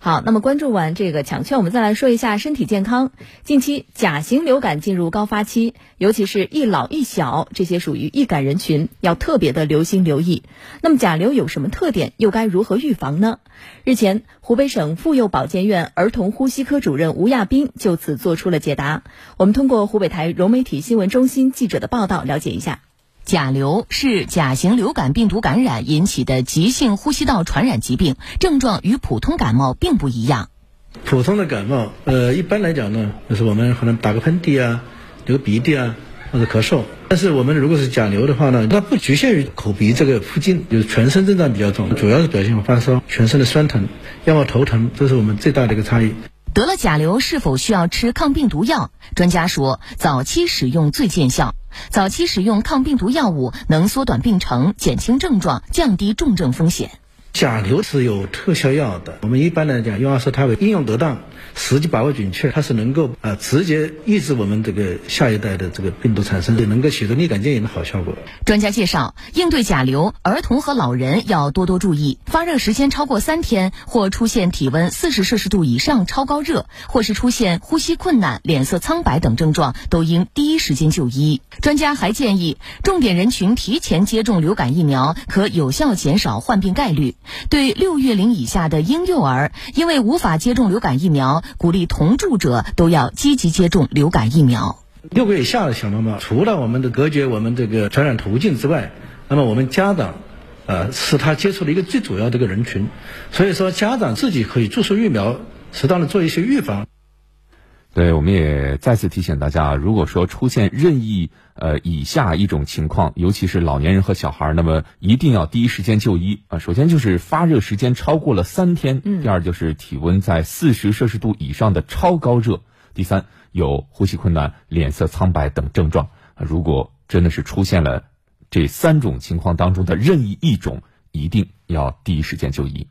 好，那么关注完这个抢券，我们再来说一下身体健康。近期甲型流感进入高发期，尤其是一老一小这些属于易感人群，要特别的留心留意。那么甲流有什么特点，又该如何预防呢？日前，湖北省妇幼保健院儿童呼吸科主任吴亚斌就此做出了解答。我们通过湖北台融媒体新闻中心记者的报道了解一下。甲流是甲型流感病毒感染引起的急性呼吸道传染疾病，症状与普通感冒并不一样。普通的感冒，呃，一般来讲呢，就是我们可能打个喷嚏啊，流鼻涕啊，或者咳嗽。但是我们如果是甲流的话呢，它不局限于口鼻这个附近，就是全身症状比较重，主要是表现为发烧、全身的酸疼，要么头疼，这是我们最大的一个差异。得了甲流是否需要吃抗病毒药？专家说，早期使用最见效。早期使用抗病毒药物能缩短病程、减轻症状、降低重症风险。甲流是有特效药的，我们一般来讲，要说它为应用得当。时机把握准确，它是能够呃直接抑制我们这个下一代的这个病毒产生，也能够起到立竿见影的好效果。专家介绍，应对甲流，儿童和老人要多多注意，发热时间超过三天，或出现体温四十摄氏度以上超高热，或是出现呼吸困难、脸色苍白等症状，都应第一时间就医。专家还建议，重点人群提前接种流感疫苗，可有效减少患病概率。对六月龄以下的婴幼儿，因为无法接种流感疫苗。鼓励同住者都要积极接种流感疫苗。六个月以下的小宝宝，除了我们的隔绝我们这个传染途径之外，那么我们家长，呃，是他接触的一个最主要的一个人群。所以说，家长自己可以注射疫苗，适当的做一些预防。对，我们也再次提醒大家，如果说出现任意呃以下一种情况，尤其是老年人和小孩，那么一定要第一时间就医啊。首先就是发热时间超过了三天，嗯，第二就是体温在四十摄氏度以上的超高热，第三有呼吸困难、脸色苍白等症状。如果真的是出现了这三种情况当中的任意一种，一定要第一时间就医。